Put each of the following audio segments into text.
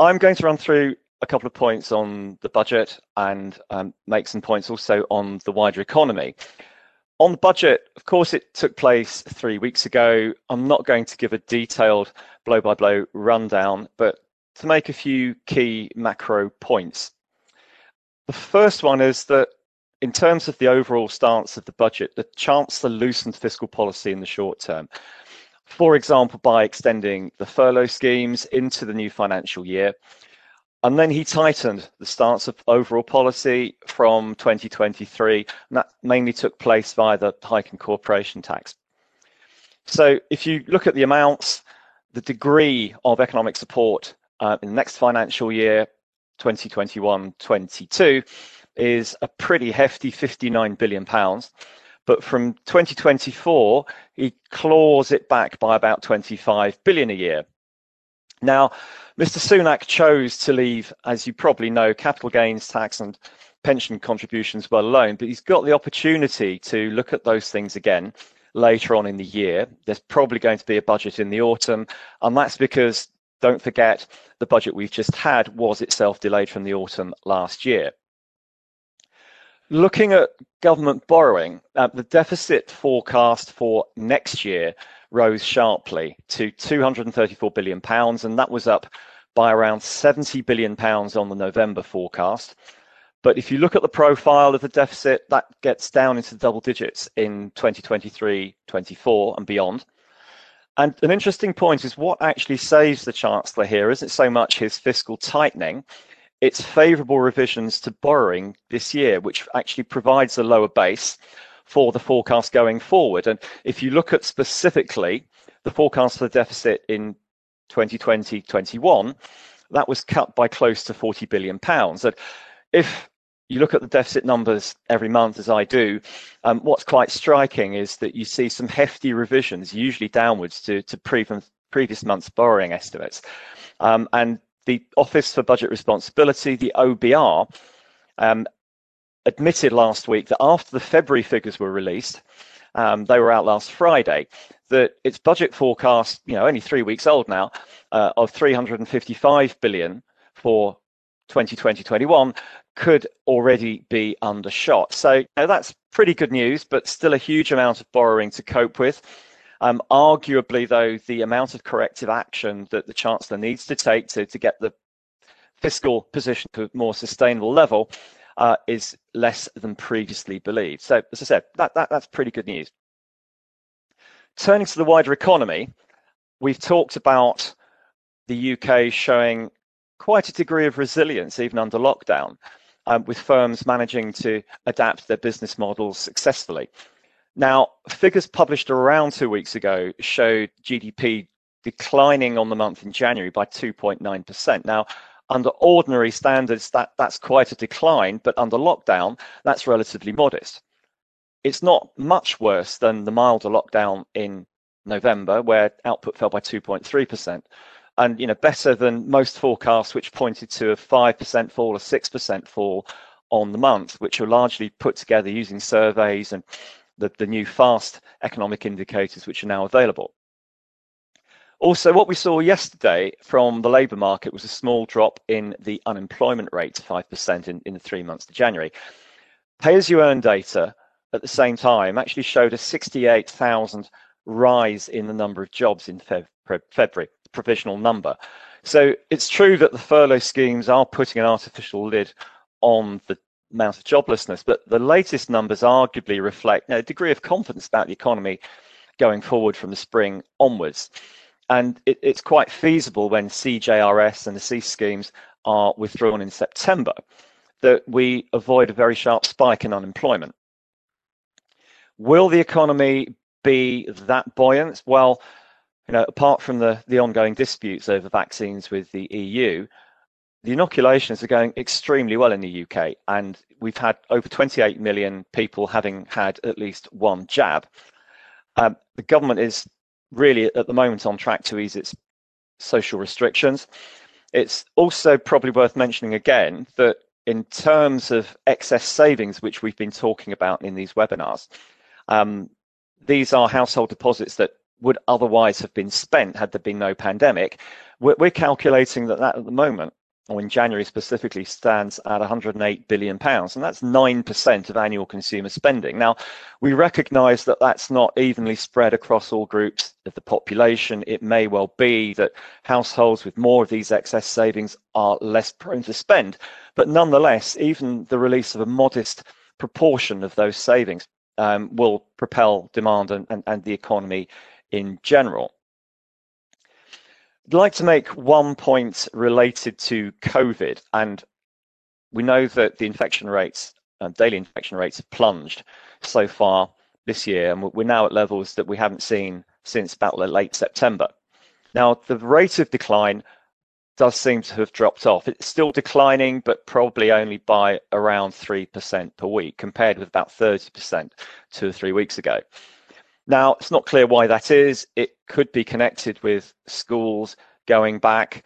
I'm going to run through a couple of points on the budget and um, make some points also on the wider economy. On the budget, of course, it took place three weeks ago. I'm not going to give a detailed blow by blow rundown, but to make a few key macro points. The first one is that in terms of the overall stance of the budget, the Chancellor loosened fiscal policy in the short term. For example, by extending the furlough schemes into the new financial year, and then he tightened the stance of overall policy from 2023, and that mainly took place via the hike in corporation tax. So if you look at the amounts, the degree of economic support uh, in the next financial year, 2021-22, is a pretty hefty 59 billion pounds. But from 2024, he claws it back by about 25 billion a year. Now, Mr. Sunak chose to leave, as you probably know, capital gains tax and pension contributions well alone, but he's got the opportunity to look at those things again later on in the year. There's probably going to be a budget in the autumn, and that's because, don't forget, the budget we've just had was itself delayed from the autumn last year. Looking at government borrowing, uh, the deficit forecast for next year rose sharply to 234 billion pounds, and that was up by around 70 billion pounds on the November forecast. But if you look at the profile of the deficit, that gets down into double digits in 2023, 24 and beyond. And an interesting point is what actually saves the Chancellor here isn't so much his fiscal tightening, it's favourable revisions to borrowing this year, which actually provides a lower base for the forecast going forward. And if you look at specifically the forecast for the deficit in 2020-21, that was cut by close to 40 billion pounds. And if you look at the deficit numbers every month, as I do, um, what's quite striking is that you see some hefty revisions, usually downwards to, to previous, previous month's borrowing estimates. Um, and the Office for Budget Responsibility, the OBR, um, admitted last week that after the February figures were released, um, they were out last Friday, that its budget forecast, you know, only three weeks old now, uh, of 355 billion for 2020-21 could already be undershot. So you know, that's pretty good news, but still a huge amount of borrowing to cope with. Um, arguably, though, the amount of corrective action that the Chancellor needs to take to, to get the fiscal position to a more sustainable level uh, is less than previously believed. So, as I said, that, that, that's pretty good news. Turning to the wider economy, we've talked about the UK showing quite a degree of resilience even under lockdown, um, with firms managing to adapt their business models successfully. Now, figures published around two weeks ago showed GDP declining on the month in January by 2.9%. Now, under ordinary standards, that, that's quite a decline, but under lockdown, that's relatively modest. It's not much worse than the milder lockdown in November, where output fell by 2.3%, and you know better than most forecasts, which pointed to a 5% fall or 6% fall on the month, which are largely put together using surveys and the, the new fast economic indicators which are now available. Also, what we saw yesterday from the labour market was a small drop in the unemployment rate to 5% in, in the three months to January. Pay as you earn data at the same time actually showed a 68,000 rise in the number of jobs in Feb February, provisional number. So it's true that the furlough schemes are putting an artificial lid on the amount of joblessness, but the latest numbers arguably reflect a degree of confidence about the economy going forward from the spring onwards. And it, it's quite feasible when CJRS and the SEISS schemes are withdrawn in September that we avoid a very sharp spike in unemployment. Will the economy be that buoyant? Well, you know, apart from the, the ongoing disputes over vaccines with the EU, the inoculations are going extremely well in the UK, and we've had over 28 million people having had at least one jab. Um, the government is really at the moment on track to ease its social restrictions. It's also probably worth mentioning again that in terms of excess savings, which we've been talking about in these webinars, um, these are household deposits that would otherwise have been spent had there been no pandemic. We're, we're calculating that that at the moment, or in January specifically, stands at 108 billion pounds, and that's 9% of annual consumer spending. Now, we recognise that that's not evenly spread across all groups of the population. It may well be that households with more of these excess savings are less prone to spend, but nonetheless, even the release of a modest proportion of those savings um, will propel demand and, and, and the economy in general. I'd like to make one point related to COVID, and we know that the infection rates, uh, daily infection rates, have plunged so far this year, and we're now at levels that we haven't seen since about late September. Now, the rate of decline does seem to have dropped off. It's still declining, but probably only by around 3% per week, compared with about 30% two or three weeks ago. Now, it's not clear why that is. It could be connected with schools going back.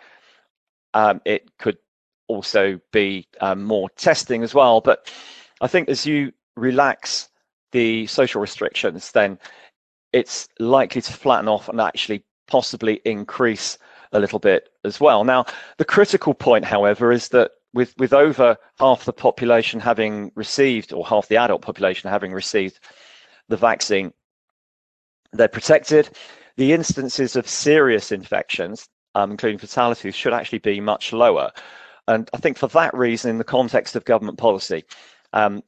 Um, it could also be um, more testing as well. But I think as you relax the social restrictions, then it's likely to flatten off and actually possibly increase a little bit as well. Now, the critical point, however, is that with, with over half the population having received, or half the adult population having received the vaccine, they're protected. The instances of serious infections, um, including fatalities, should actually be much lower. And I think for that reason, in the context of government policy, um,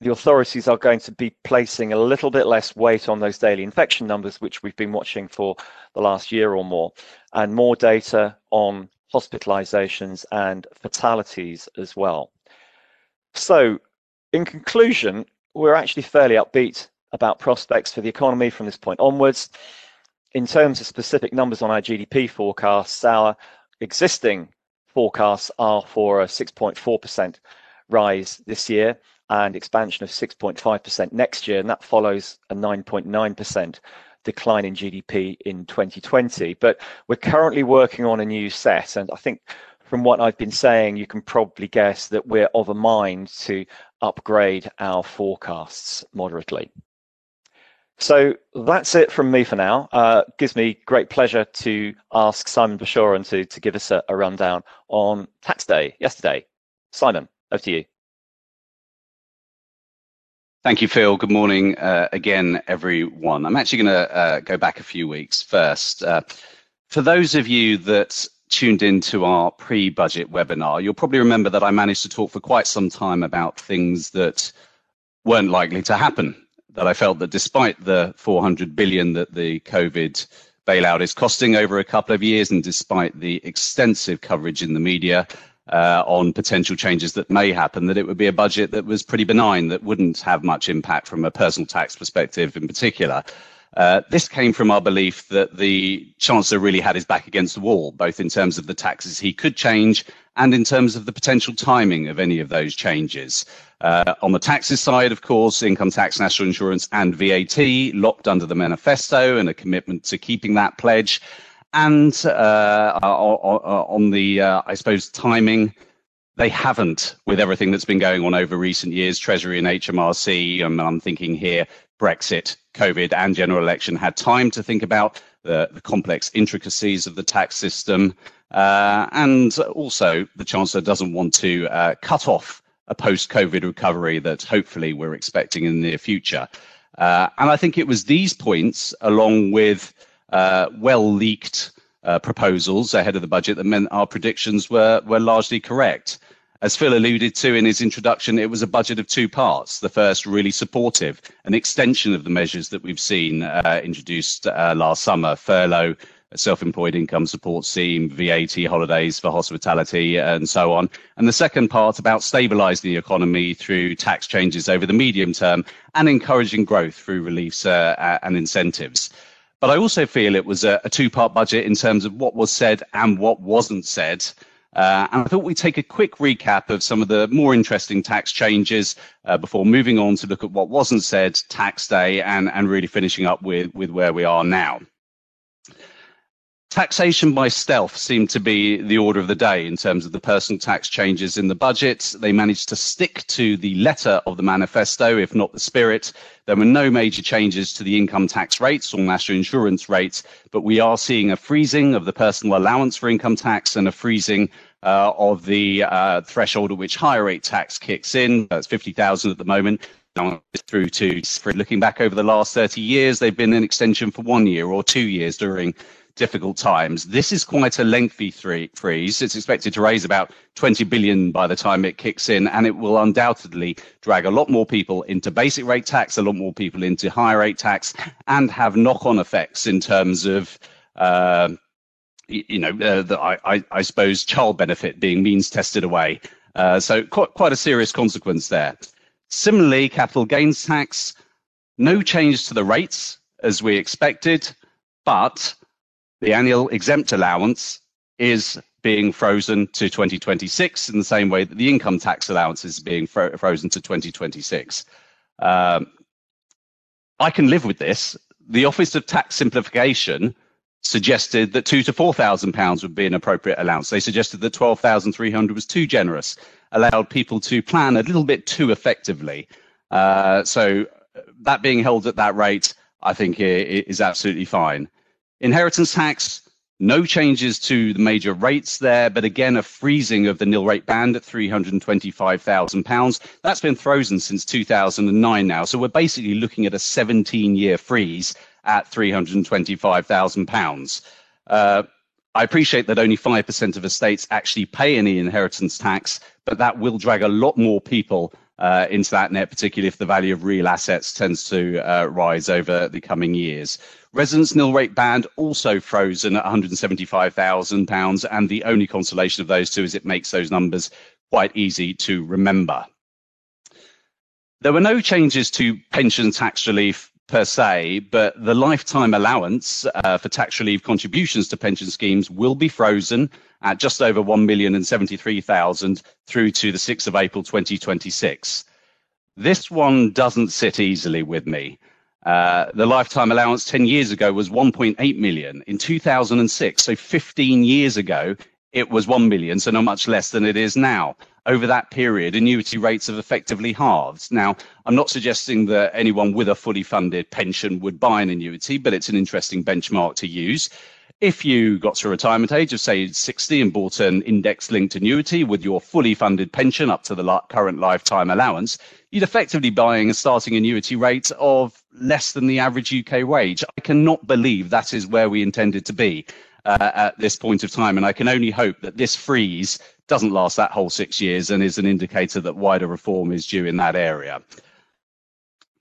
the authorities are going to be placing a little bit less weight on those daily infection numbers, which we've been watching for the last year or more, and more data on hospitalizations and fatalities as well. So, in conclusion, we're actually fairly upbeat about prospects for the economy from this point onwards. In terms of specific numbers on our GDP forecasts, our existing forecasts are for a 6.4% rise this year and expansion of 6.5% next year, and that follows a 9.9% decline in GDP in 2020. But we're currently working on a new set, and I think from what I've been saying, you can probably guess that we're of a mind to upgrade our forecasts moderately. So that's it from me for now. Uh, gives me great pleasure to ask Simon Bashoran to, to give us a, a rundown on tax day yesterday. Simon, over to you. Thank you, Phil. Good morning uh, again, everyone. I'm actually going to uh, go back a few weeks first. Uh, for those of you that tuned into our pre-budget webinar, you'll probably remember that I managed to talk for quite some time about things that weren't likely to happen that I felt that despite the 400 billion that the COVID bailout is costing over a couple of years, and despite the extensive coverage in the media uh, on potential changes that may happen, that it would be a budget that was pretty benign, that wouldn't have much impact from a personal tax perspective in particular. Uh, this came from our belief that the Chancellor really had his back against the wall, both in terms of the taxes he could change and in terms of the potential timing of any of those changes. Uh, on the taxes side, of course, income tax, national insurance, and VAT locked under the manifesto and a commitment to keeping that pledge. And uh, on the, uh, I suppose, timing, they haven't with everything that's been going on over recent years, Treasury and HMRC. Um, I'm thinking here Brexit, COVID, and general election had time to think about the, the complex intricacies of the tax system. Uh, and also, the Chancellor doesn't want to uh, cut off a post COVID recovery that hopefully we're expecting in the near future. Uh, and I think it was these points, along with uh, well leaked uh, proposals ahead of the budget, that meant our predictions were, were largely correct. As Phil alluded to in his introduction, it was a budget of two parts. The first, really supportive, an extension of the measures that we've seen uh, introduced uh, last summer, furlough, self-employed income support scheme, VAT holidays for hospitality, and so on. And the second part about stabilising the economy through tax changes over the medium term and encouraging growth through reliefs uh, and incentives. But I also feel it was a, a two-part budget in terms of what was said and what wasn't said. Uh, and I thought we'd take a quick recap of some of the more interesting tax changes uh, before moving on to look at what wasn't said tax day and, and really finishing up with, with where we are now. Taxation by stealth seemed to be the order of the day in terms of the personal tax changes in the budget. They managed to stick to the letter of the manifesto, if not the spirit. There were no major changes to the income tax rates or national insurance rates, but we are seeing a freezing of the personal allowance for income tax and a freezing uh, of the uh, threshold at which higher rate tax kicks in. That's 50,000 at the moment through to looking back over the last 30 years, they've been an extension for one year or two years during difficult times. This is quite a lengthy three, freeze. It's expected to raise about 20 billion by the time it kicks in, and it will undoubtedly drag a lot more people into basic rate tax, a lot more people into higher rate tax, and have knock-on effects in terms of. Uh, you know, uh, the, I, I, suppose child benefit being means tested away. Uh, so quite, quite a serious consequence there. Similarly, capital gains tax, no change to the rates as we expected, but the annual exempt allowance is being frozen to 2026 in the same way that the income tax allowance is being fro- frozen to 2026. Um, I can live with this. The Office of Tax Simplification suggested that two to four thousand pounds would be an appropriate allowance. They suggested that twelve thousand three hundred was too generous, allowed people to plan a little bit too effectively. Uh, so that being held at that rate, I think is absolutely fine. Inheritance tax, no changes to the major rates there, but again, a freezing of the nil rate band at £325,000. That's been frozen since 2009 now. So we're basically looking at a 17 year freeze at £325,000. Uh, I appreciate that only 5% of estates actually pay any inheritance tax, but that will drag a lot more people uh, into that net, particularly if the value of real assets tends to uh, rise over the coming years. Residence nil rate band also frozen at £175,000, and the only consolation of those two is it makes those numbers quite easy to remember. There were no changes to pension tax relief per se, but the lifetime allowance uh, for tax relief contributions to pension schemes will be frozen at just over 1,073,000 through to the 6th of April 2026. This one doesn't sit easily with me. Uh, the lifetime allowance 10 years ago was 1.8 million. In 2006, so 15 years ago, it was 1 million, so not much less than it is now. Over that period, annuity rates have effectively halved. Now, I'm not suggesting that anyone with a fully funded pension would buy an annuity, but it's an interesting benchmark to use. If you got to retirement age of, say, 60 and bought an index linked annuity with your fully funded pension up to the current lifetime allowance, you'd effectively be buying a starting annuity rate of less than the average UK wage. I cannot believe that is where we intended to be uh, at this point of time. And I can only hope that this freeze doesn't last that whole six years and is an indicator that wider reform is due in that area.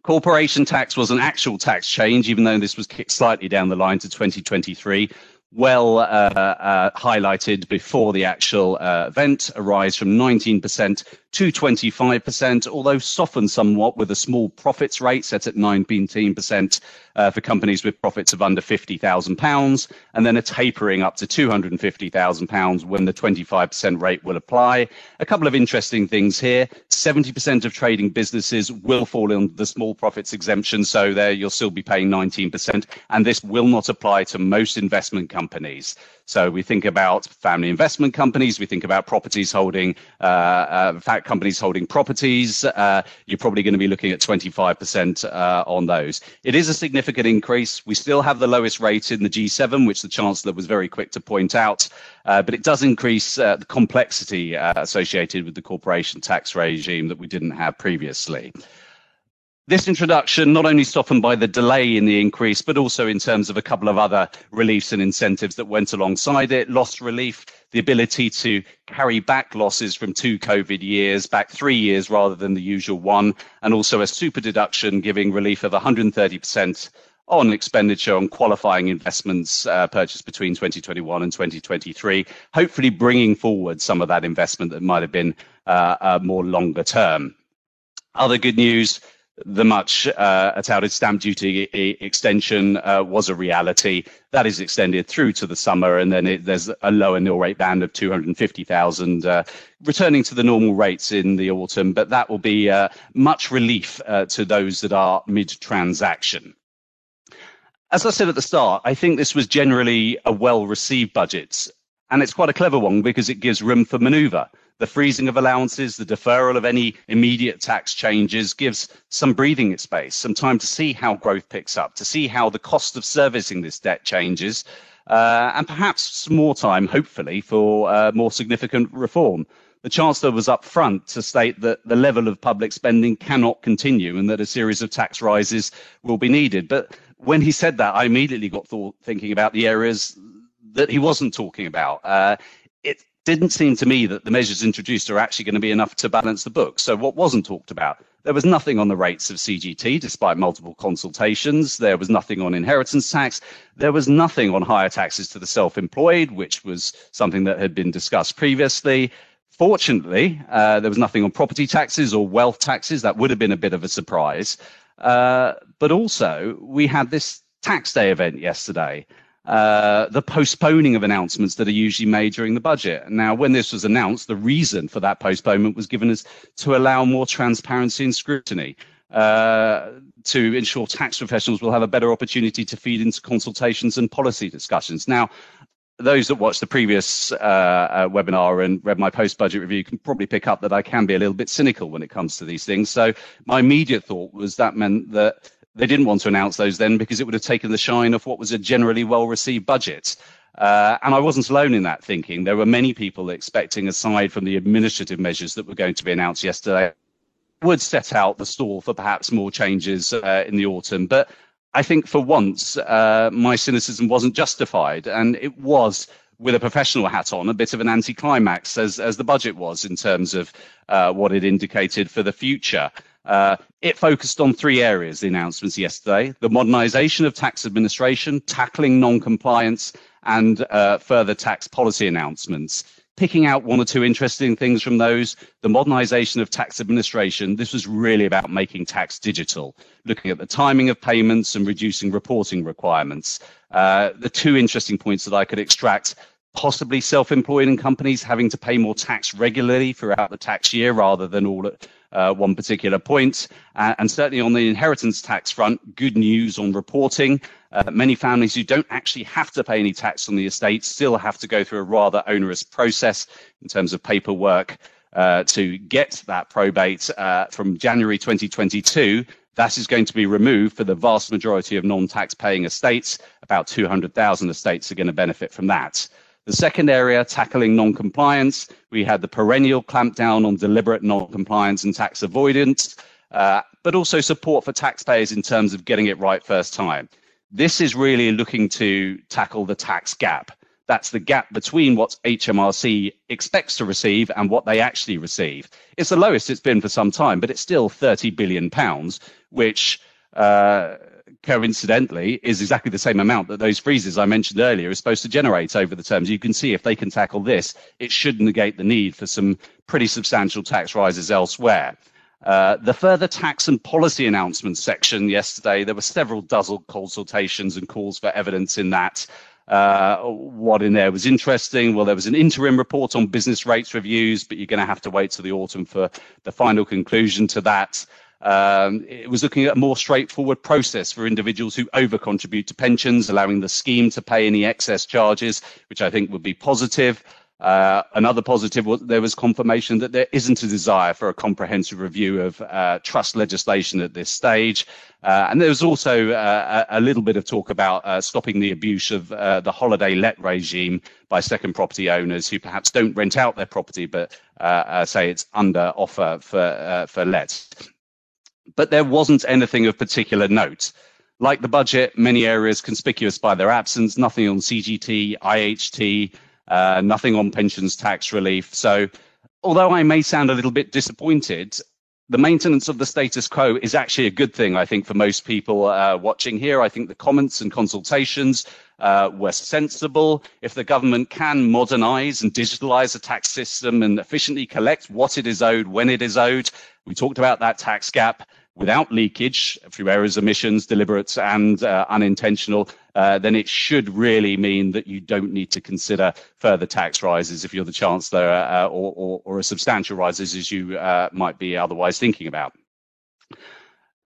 Corporation tax was an actual tax change, even though this was kicked slightly down the line to 2023 well uh, uh, highlighted before the actual uh, event, a rise from 19% to 25%, although softened somewhat with a small profits rate set at 19% uh, for companies with profits of under £50,000, and then a tapering up to £250,000 when the 25% rate will apply. A couple of interesting things here 70% of trading businesses will fall in the small profits exemption, so there you'll still be paying 19%, and this will not apply to most investment companies. So we think about family investment companies, we think about properties holding, uh, uh, companies holding properties. Uh, you're probably going to be looking at 25% uh, on those. It is a significant increase. We still have the lowest rate in the G7, which the Chancellor was very quick to point out, uh, but it does increase the complexity associated with the corporation tax regime that we didn't have previously. This introduction not only softened by the delay in the increase, but also in terms of a couple of other reliefs and incentives that went alongside it. Loss relief, the ability to carry back losses from two COVID years, back three years rather than the usual one, and also a super deduction giving relief of 130% on expenditure on qualifying investments uh, purchased between 2021 and 2023, hopefully bringing forward some of that investment that might have been uh, uh, more longer term. Other good news the much uh, touted stamp duty extension uh, was a reality. That is extended through to the summer, and then it, there's a lower nil rate band of 250,000, uh, returning to the normal rates in the autumn. But that will be uh, much relief uh, to those that are mid transaction. as I said at the start, I think this was generally a well received budget. And it's quite a clever one because it gives room for maneuver. The freezing of allowances, the deferral of any immediate tax changes gives some breathing space, some time to see how growth picks up, to see how the cost of servicing this debt changes, uh, and perhaps more time, hopefully, for uh, more significant reform. The Chancellor was upfront to state that the level of public spending cannot continue and that a series of tax rises will be needed. But when he said that, I immediately got thought, thinking about the areas that he wasn't talking about. Uh, it didn't seem to me that the measures introduced are actually going to be enough to balance the book. So, what wasn't talked about? There was nothing on the rates of CGT, despite multiple consultations. There was nothing on inheritance tax. There was nothing on higher taxes to the self employed, which was something that had been discussed previously. Fortunately, uh, there was nothing on property taxes or wealth taxes. That would have been a bit of a surprise. Uh, but also, we had this tax day event yesterday. Uh, the postponing of announcements that are usually made during the budget. Now, when this was announced, the reason for that postponement was given as to allow more transparency and scrutiny. Uh, to ensure tax professionals will have a better opportunity to feed into consultations and policy discussions. Now, those that watched the previous uh, uh, webinar and read my post-budget review can probably pick up that I can be a little bit cynical when it comes to these things. So my immediate thought was that meant that they didn't want to announce those then because it would have taken the shine off what was a generally well-received budget. Uh, and I wasn't alone in that thinking. There were many people expecting, aside from the administrative measures that were going to be announced yesterday, would set out the stall for perhaps more changes uh, in the autumn. But I think for once, uh, my cynicism wasn't justified, and it was with a professional hat on, a bit of an anticlimax as as the budget was in terms of uh, what it indicated for the future. Uh, it focused on three areas. The announcements yesterday: the modernisation of tax administration, tackling non-compliance, and uh, further tax policy announcements picking out one or two interesting things from those. The modernization of tax administration. This was really about making tax digital, looking at the timing of payments and reducing reporting requirements. Uh, the two interesting points that I could extract possibly self-employed and companies having to pay more tax regularly throughout the tax year rather than all at uh, one particular point. Uh, and certainly on the inheritance tax front, good news on reporting. Uh, many families who don't actually have to pay any tax on the estate still have to go through a rather onerous process in terms of paperwork uh, to get that probate uh, from January 2022. That is going to be removed for the vast majority of non-tax paying estates. About 200,000 estates are going to benefit from that. The second area, tackling non-compliance, we had the perennial clampdown on deliberate non-compliance and tax avoidance, uh, but also support for taxpayers in terms of getting it right first time. This is really looking to tackle the tax gap. That's the gap between what HMRC expects to receive and what they actually receive. It's the lowest it's been for some time, but it's still 30 billion pounds, which uh, coincidentally is exactly the same amount that those freezes I mentioned earlier are supposed to generate over the terms. You can see if they can tackle this, it should negate the need for some pretty substantial tax rises elsewhere. Uh, the further tax and policy announcements section yesterday, there were several dozen consultations and calls for evidence in that. Uh, what in there was interesting? Well, there was an interim report on business rates reviews, but you're going to have to wait till the autumn for the final conclusion to that. Um, it was looking at a more straightforward process for individuals who over contribute to pensions, allowing the scheme to pay any excess charges, which I think would be positive. Uh, another positive was there was confirmation that there isn't a desire for a comprehensive review of uh, trust legislation at this stage. Uh, and there was also uh, a, a, little bit of talk about uh, stopping the abuse of uh, the holiday let regime by second property owners who perhaps don't rent out their property but say it's under offer for, for let. But there wasn't anything of particular note. Like the budget, many areas conspicuous by their absence, nothing on CGT, IHT, uh, nothing on pensions tax relief. So, although I may sound a little bit disappointed, the maintenance of the status quo is actually a good thing, I think, for most people uh, watching here. I think the comments and consultations uh, were sensible. If the government can modernize and digitalize the tax system and efficiently collect what it is owed when it is owed, we talked about that tax gap without leakage through errors, omissions, deliberate and uh, unintentional, uh, then it should really mean that you don't need to consider further tax rises if you're the chancellor, uh, or, or, or, a substantial rises as you uh, might be otherwise thinking about.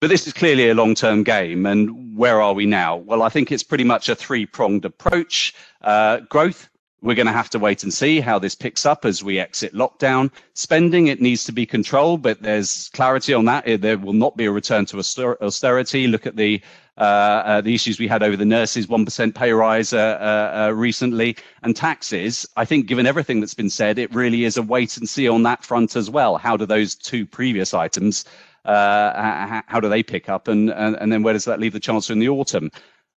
But this is clearly a long term game. And where are we now? Well, I think it's pretty much a three pronged approach uh, growth. We're going to have to wait and see how this picks up as we exit lockdown. Spending, it needs to be controlled, but there's clarity on that. There will not be a return to austerity. Look at the uh, uh, the issues we had over the nurses, 1% pay rise uh, uh, uh, recently, and taxes. I think, given everything that's been said, it really is a wait and see on that front as well. How do those two previous items, uh, how do they pick up, and, and, and then where does that leave the Chancellor in the autumn?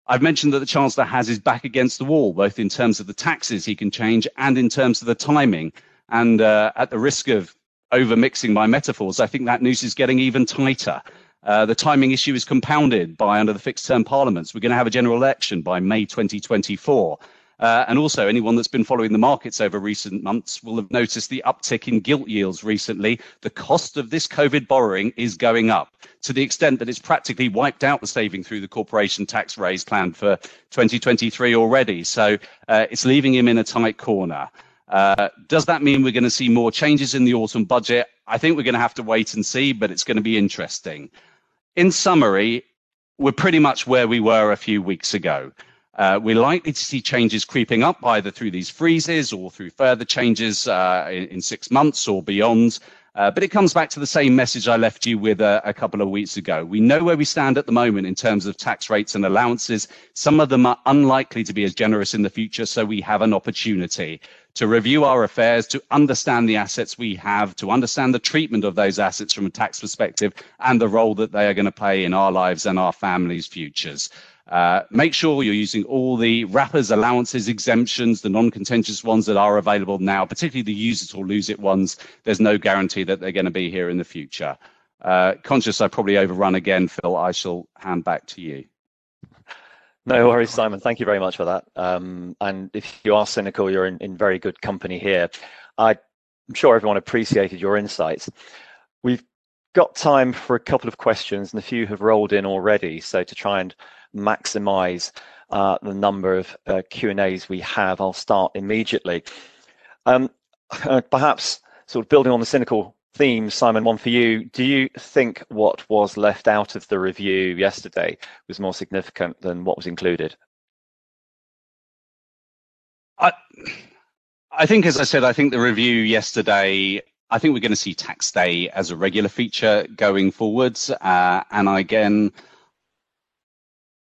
I've mentioned that the Chancellor has his back against the wall, both in terms of the taxes he can change and in terms of the timing. And at the risk of overmixing my metaphors, I think that noose is getting even tighter. Uh, the timing issue is compounded by under the fixed term parliaments. We're going to have a general election by May 2024. Uh, and also, anyone that's been following the markets over recent months will have noticed the uptick in gilt yields recently. The cost of this COVID borrowing is going up to the extent that it's practically wiped out the saving through the corporation tax raise planned for 2023 already. So uh, it's leaving him in a tight corner. Uh, does that mean we're going to see more changes in the autumn budget? I think we're going to have to wait and see, but it's going to be interesting in summary, we're pretty much where we were a few weeks ago. Uh, we're likely to see changes creeping up either through these freezes or through further changes uh, in, in, six months or beyond. Uh, but it comes back to the same message I left you with a, a, couple of weeks ago. We know where we stand at the moment in terms of tax rates and allowances. Some of them are unlikely to be as generous in the future, so we have an opportunity to review our affairs, to understand the assets we have, to understand the treatment of those assets from a tax perspective, and the role that they are going to play in our lives and our families' futures. Uh, make sure you're using all the wrappers, allowances, exemptions, the non-contentious ones that are available now, particularly the use it or lose it ones. There's no guarantee that they're going to be here in the future. Uh, conscious I probably overrun again, Phil, I shall hand back to you. No worries, Simon. Thank you very much for that. Um, and if you are cynical, you're in, in very good company here. I, I'm sure everyone appreciated your insights. We've got time for a couple of questions, and a few have rolled in already. So to try and maximize uh, the number of uh, Q and A's we have, I'll start immediately. Um, uh, perhaps sort of building on the cynical theme, Simon, one for you. Do you think what was left out of the review yesterday was more significant than what was included? I, I think, as I said, I think the review yesterday, I think we're going to see tax day as a regular feature going forwards. Uh, and again,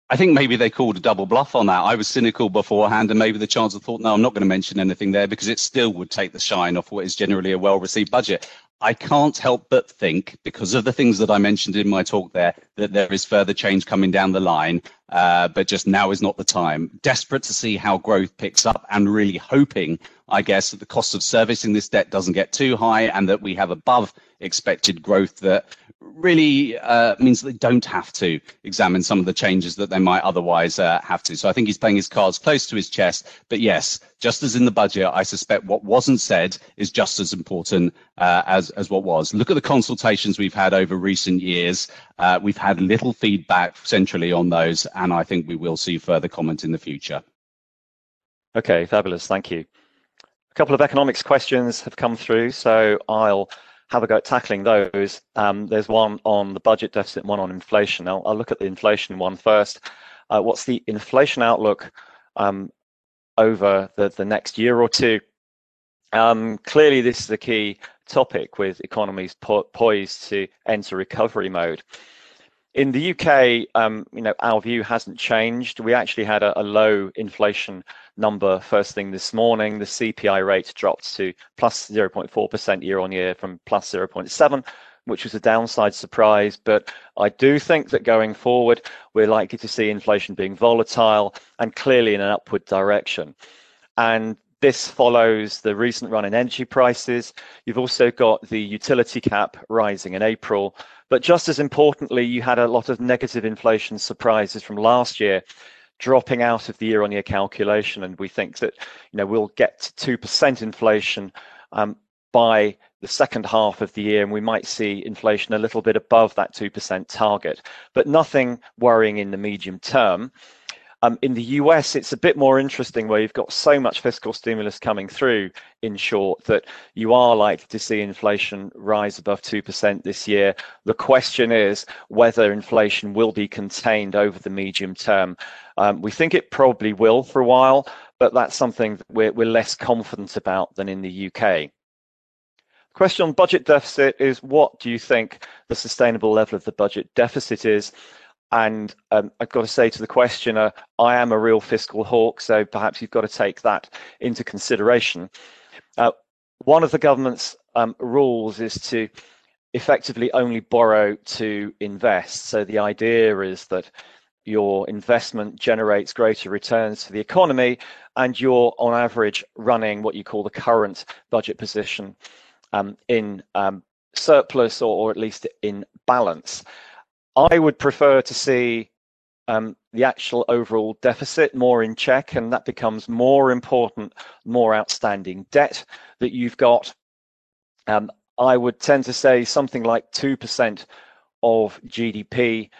I think maybe they called a double bluff on that. I was cynical beforehand, and maybe the chancellor thought, no, I'm not going to mention anything there because it still would take the shine off what is generally a well received budget. I can't help but think, because of the things that I mentioned in my talk there, that there is further change coming down the line, uh, but just now is not the time. Desperate to see how growth picks up and really hoping, I guess, that the cost of servicing this debt doesn't get too high and that we have above expected growth that really uh, means they don't have to examine some of the changes that they might otherwise uh, have to. So I think he's playing his cards close to his chest. But yes, just as in the budget, I suspect what wasn't said is just as important uh, as as what was. Look at the consultations we've had over recent years. Uh, we've had little feedback centrally on those, and I think we will see further comment in the future. Okay, fabulous. Thank you. A couple of economics questions have come through, so I'll have a go at tackling those. Um, there's one on the budget deficit, one on inflation. I'll, I'll look at the inflation one first. Uh, what's the inflation outlook um, over the, the next year or two? Um, clearly, this is a key topic with economies po poised to enter recovery mode. In the UK, um, you know, our view hasn't changed. We actually had a, a, low inflation number first thing this morning. The CPI rate dropped to plus 0.4% year on year from plus 0.7, which was a downside surprise. But I do think that going forward, we're likely to see inflation being volatile and clearly in an upward direction. And this follows the recent run in energy prices. You've also got the utility cap rising in April. But just as importantly, you had a lot of negative inflation surprises from last year dropping out of the year on year calculation. And we think that you know we'll get to 2% inflation um, by the second half of the year, and we might see inflation a little bit above that 2% target, but nothing worrying in the medium term. Um, in the US, it's a bit more interesting where you've got so much fiscal stimulus coming through, in short, that you are likely to see inflation rise above 2% this year. The question is whether inflation will be contained over the medium term. Um, we think it probably will for a while, but that's something that we're, we're less confident about than in the UK. Question on budget deficit is what do you think the sustainable level of the budget deficit is? And um, I've got to say to the questioner, I am a real fiscal hawk, so perhaps you've got to take that into consideration. Uh, one of the government's um, rules is to effectively only borrow to invest. So the idea is that your investment generates greater returns for the economy and you're on average running what you call the current budget position um, in um, surplus or, or, at least in balance. I would prefer to see um, the actual overall deficit more in check, and that becomes more important, more outstanding debt that you've got. Um, I would tend to say something like 2% of GDP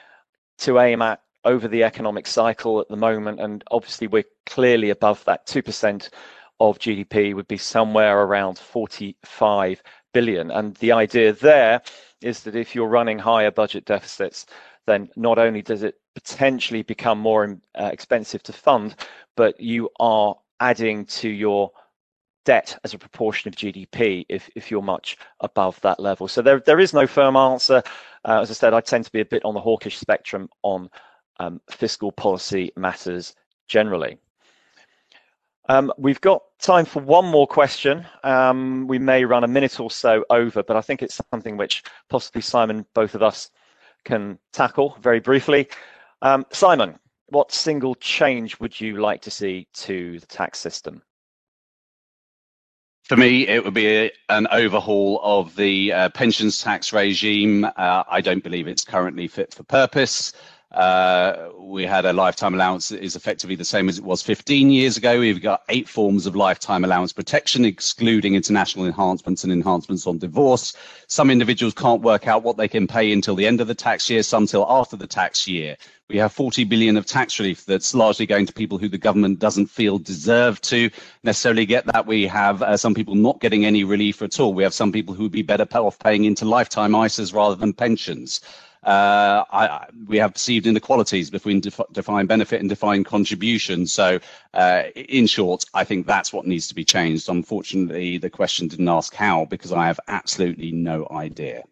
to aim at over the economic cycle at the moment, and obviously we're clearly above that. 2% of GDP would be somewhere around 45 billion. And the idea there is that if you're running higher budget deficits, then not only does it potentially become more uh, expensive to fund, but you are adding to your debt as a proportion of GDP if, if you're much above that level. So there, there is no firm answer. Uh, as I said, I tend to be a bit on the hawkish spectrum on um, fiscal policy matters generally. Um, we've got time for one more question. Um, we may run a minute or so over, but I think it's something which possibly Simon, both of us, can tackle very briefly. Um, Simon, what single change would you like to see to the tax system? For me, it would be a, an overhaul of the uh, pensions tax regime. Uh, I don't believe it's currently fit for purpose. Uh, we had a lifetime allowance that is effectively the same as it was 15 years ago. We've got eight forms of lifetime allowance protection, excluding international enhancements and enhancements on divorce. Some individuals can't work out what they can pay until the end of the tax year, some till after the tax year. We have 40 billion of tax relief that's largely going to people who the government doesn't feel deserve to necessarily get that. We have uh, some people not getting any relief at all. We have some people who would be better off paying into lifetime ISAs rather than pensions. Uh, I, we have perceived inequalities between def- defined benefit and defined contribution. So, uh, in short, I think that's what needs to be changed. Unfortunately, the question didn't ask how because I have absolutely no idea.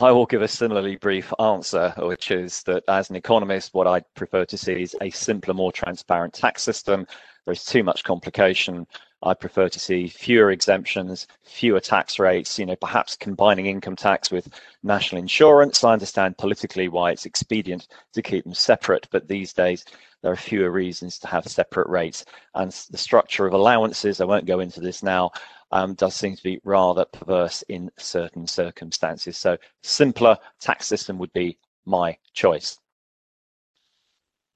I will give a similarly brief answer, which is that as an economist, what I'd prefer to see is a simpler, more transparent tax system. There's too much complication. I prefer to see fewer exemptions, fewer tax rates, you know, perhaps combining income tax with national insurance. I understand politically why it's expedient to keep them separate, but these days there are fewer reasons to have separate rates. And the structure of allowances, I won't go into this now, um, does seem to be rather perverse in certain circumstances. So simpler tax system would be my choice.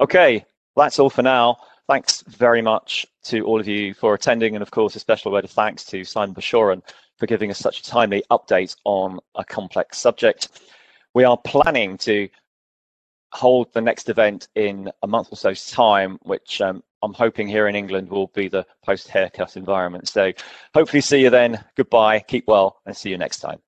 Okay, that's all for now. Thanks very much to all of you for attending, and of course, a special word of thanks to Simon Bashoran for giving us such a timely update on a complex subject. We are planning to hold the next event in a month or so's time, which um, I'm hoping here in England will be the post haircut environment. So hopefully see you then. Goodbye, keep well, and see you next time.